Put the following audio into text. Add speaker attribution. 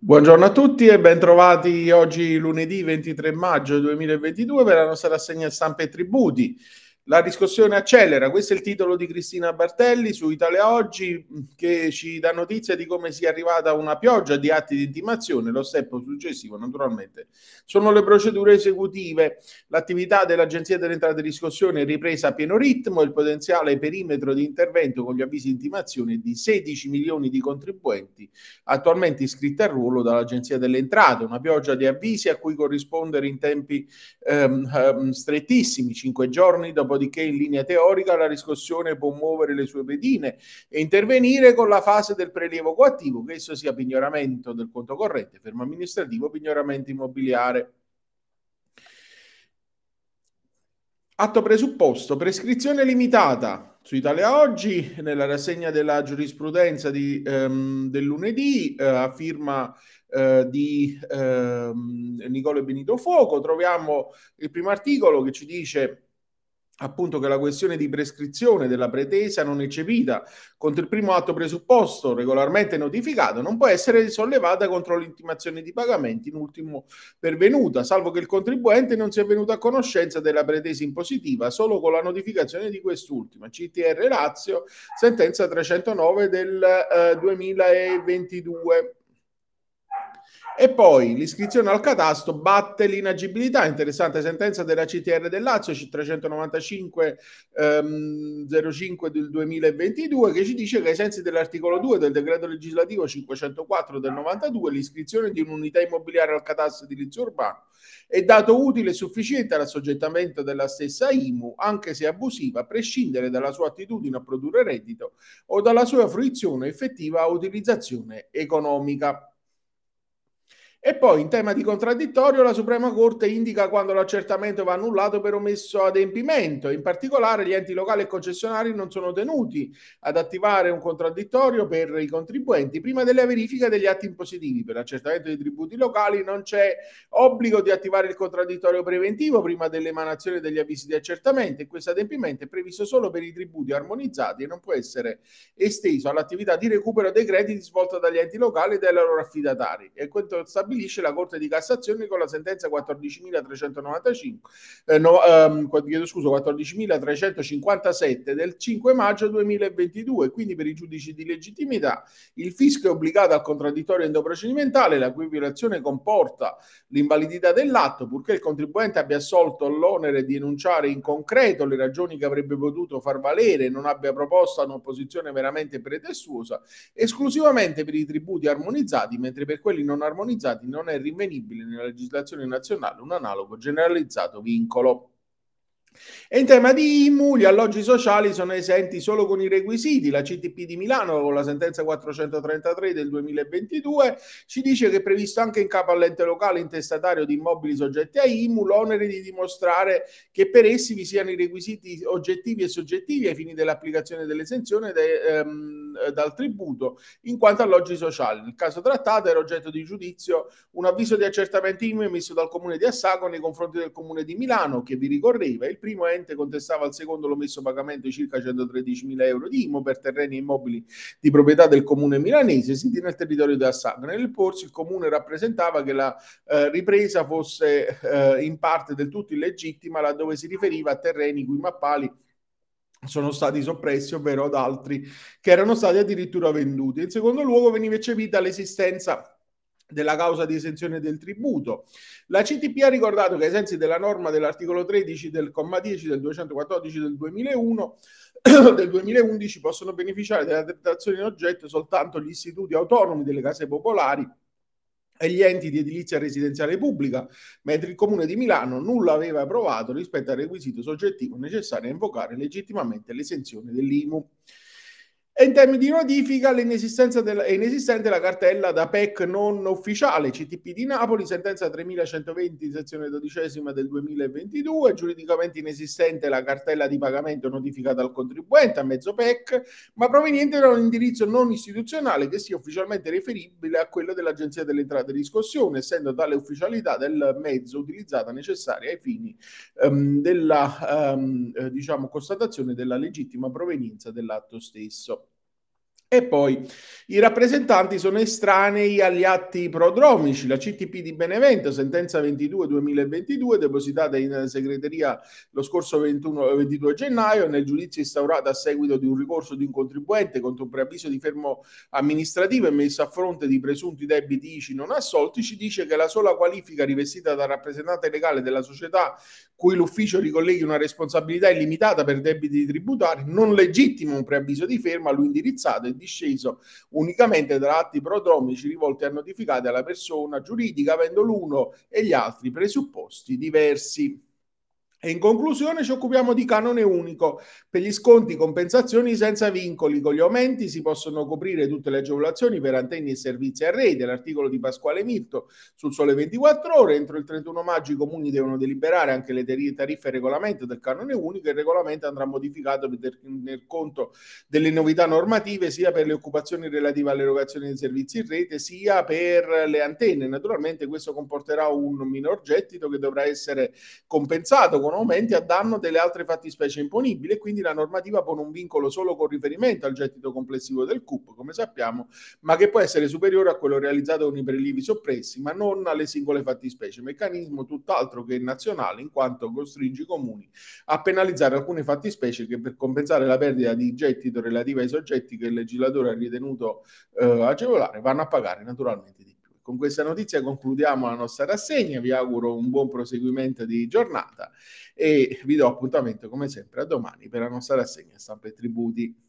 Speaker 1: Buongiorno a tutti e bentrovati oggi lunedì 23 maggio 2022 per la nostra rassegna stampa e tributi. La riscossione accelera, questo è il titolo di Cristina Bartelli su Italia Oggi che ci dà notizia di come sia arrivata una pioggia di atti di intimazione, lo step successivo naturalmente. Sono le procedure esecutive, l'attività dell'Agenzia delle Entrate di riscossione è ripresa a pieno ritmo, il potenziale perimetro di intervento con gli avvisi di intimazione è di 16 milioni di contribuenti attualmente iscritti al ruolo dall'Agenzia delle Entrate, una pioggia di avvisi a cui corrispondere in tempi ehm, ehm, strettissimi, 5 giorni dopo dopodiché in linea teorica la riscossione può muovere le sue pedine e intervenire con la fase del prelievo coattivo, che esso sia pignoramento del conto corrente, fermo amministrativo, pignoramento immobiliare. Atto presupposto, prescrizione limitata. Su Italia Oggi, nella rassegna della giurisprudenza di, ehm, del lunedì, eh, a firma eh, di ehm, Nicolo Benito Fuoco, troviamo il primo articolo che ci dice appunto che la questione di prescrizione della pretesa non eccepita contro il primo atto presupposto regolarmente notificato non può essere sollevata contro l'intimazione di pagamenti in ultimo pervenuta, salvo che il contribuente non sia venuto a conoscenza della pretesa impositiva solo con la notificazione di quest'ultima. CTR Lazio, sentenza 309 del eh, 2022. E poi l'iscrizione al catasto batte l'inagibilità. Interessante sentenza della CTR del Lazio C395 ehm, 05 del 2022 che ci dice che ai sensi dell'articolo 2 del decreto legislativo 504 del 92 l'iscrizione di un'unità immobiliare al catasto edilizio urbano è dato utile e sufficiente all'assoggettamento della stessa IMU, anche se abusiva, a prescindere dalla sua attitudine a produrre reddito o dalla sua fruizione effettiva a utilizzazione economica. E poi in tema di contraddittorio la Suprema Corte indica quando l'accertamento va annullato per omesso adempimento. In particolare gli enti locali e concessionari non sono tenuti ad attivare un contraddittorio per i contribuenti prima della verifica degli atti impositivi. Per l'accertamento dei tributi locali non c'è obbligo di attivare il contraddittorio preventivo prima dell'emanazione degli avvisi di accertamento e questo adempimento è previsto solo per i tributi armonizzati e non può essere esteso all'attività di recupero dei crediti svolta dagli enti locali e dai loro affidatari. E questo stabilisce la Corte di Cassazione con la sentenza 14.395, eh, no, ehm, scuso, 14.357 del 5 maggio 2022. Quindi per i giudici di legittimità il fisco è obbligato al contraddittorio endoprocedimentale, la cui violazione comporta l'invalidità dell'atto, purché il contribuente abbia assolto l'onere di enunciare in concreto le ragioni che avrebbe potuto far valere e non abbia proposto un'opposizione veramente pretestuosa, esclusivamente per i tributi armonizzati, mentre per quelli non armonizzati Stati non è rinvenibile nella legislazione nazionale un analogo generalizzato vincolo. E in tema di IMU, gli alloggi sociali sono esenti solo con i requisiti. La CTP di Milano, con la sentenza 433 del 2022, ci dice che è previsto anche in capo all'ente locale intestatario di immobili soggetti a IMU l'onere di dimostrare che per essi vi siano i requisiti oggettivi e soggettivi ai fini dell'applicazione dell'esenzione de, ehm, dal tributo, in quanto alloggi sociali. Nel caso trattato era oggetto di giudizio un avviso di accertamento emesso dal comune di Assago nei confronti del comune di Milano che vi ricorreva. Il primo ente contestava al secondo l'omesso pagamento di circa 113 mila euro di IMO per terreni e immobili di proprietà del comune milanese siti nel territorio di Assago. Nel corso il comune rappresentava che la eh, ripresa fosse eh, in parte del tutto illegittima laddove si riferiva a terreni cui mappali sono stati soppressi, ovvero ad altri che erano stati addirittura venduti. In secondo luogo veniva eccepita l'esistenza della causa di esenzione del tributo. La CTP ha ricordato che ai sensi della norma dell'articolo 13 del comma 10 del 214 del 2001 del 2011 possono beneficiare della detrazione in oggetto soltanto gli istituti autonomi delle case popolari e gli enti di edilizia residenziale pubblica, mentre il Comune di Milano nulla aveva approvato rispetto al requisito soggettivo necessario a invocare legittimamente l'esenzione dell'IMU. E in termini di notifica, della, è inesistente la cartella da PEC non ufficiale, CTP di Napoli, sentenza 3120, sezione dodicesima del 2022, giuridicamente inesistente la cartella di pagamento notificata al contribuente a mezzo PEC, ma proveniente da un indirizzo non istituzionale che sia ufficialmente riferibile a quello dell'Agenzia delle Entrate di riscossione, essendo tale ufficialità del mezzo utilizzata necessaria ai fini um, della um, diciamo, constatazione della legittima provenienza dell'atto stesso. E poi i rappresentanti sono estranei agli atti prodromici. La CTP di Benevento, sentenza 22-2022, depositata in segreteria lo scorso 21, 22 gennaio, nel giudizio instaurato a seguito di un ricorso di un contribuente contro un preavviso di fermo amministrativo e messo a fronte di presunti debiti ICI non assolti, ci dice che la sola qualifica rivestita dal rappresentante legale della società cui l'ufficio ricolleghi una responsabilità illimitata per debiti tributari non legittima un preavviso di fermo a lui indirizzato disceso unicamente da atti prodromici rivolti a notificare alla persona giuridica avendo l'uno e gli altri presupposti diversi. E in conclusione ci occupiamo di canone unico. Per gli sconti compensazioni senza vincoli. Con gli aumenti si possono coprire tutte le agevolazioni per antenni e servizi a rete. L'articolo di Pasquale Mirto sul Sole 24 Ore. Entro il 31 maggio i comuni devono deliberare anche le tariffe e regolamento del canone unico. Il regolamento andrà modificato per tener conto delle novità normative sia per le occupazioni relative all'erogazione di servizi in rete sia per le antenne. Naturalmente questo comporterà un minor gettito che dovrà essere compensato con aumenti a danno delle altre fattispecie imponibili e quindi la normativa pone un vincolo solo con riferimento al gettito complessivo del CUP, come sappiamo, ma che può essere superiore a quello realizzato con i prelievi soppressi, ma non alle singole fattispecie. Meccanismo tutt'altro che nazionale, in quanto costringe i comuni a penalizzare alcune fattispecie che per compensare la perdita di gettito relativa ai soggetti che il legislatore ha ritenuto eh, agevolare vanno a pagare naturalmente di con questa notizia concludiamo la nostra rassegna, vi auguro un buon proseguimento di giornata e vi do appuntamento come sempre a domani per la nostra rassegna stampa e tributi.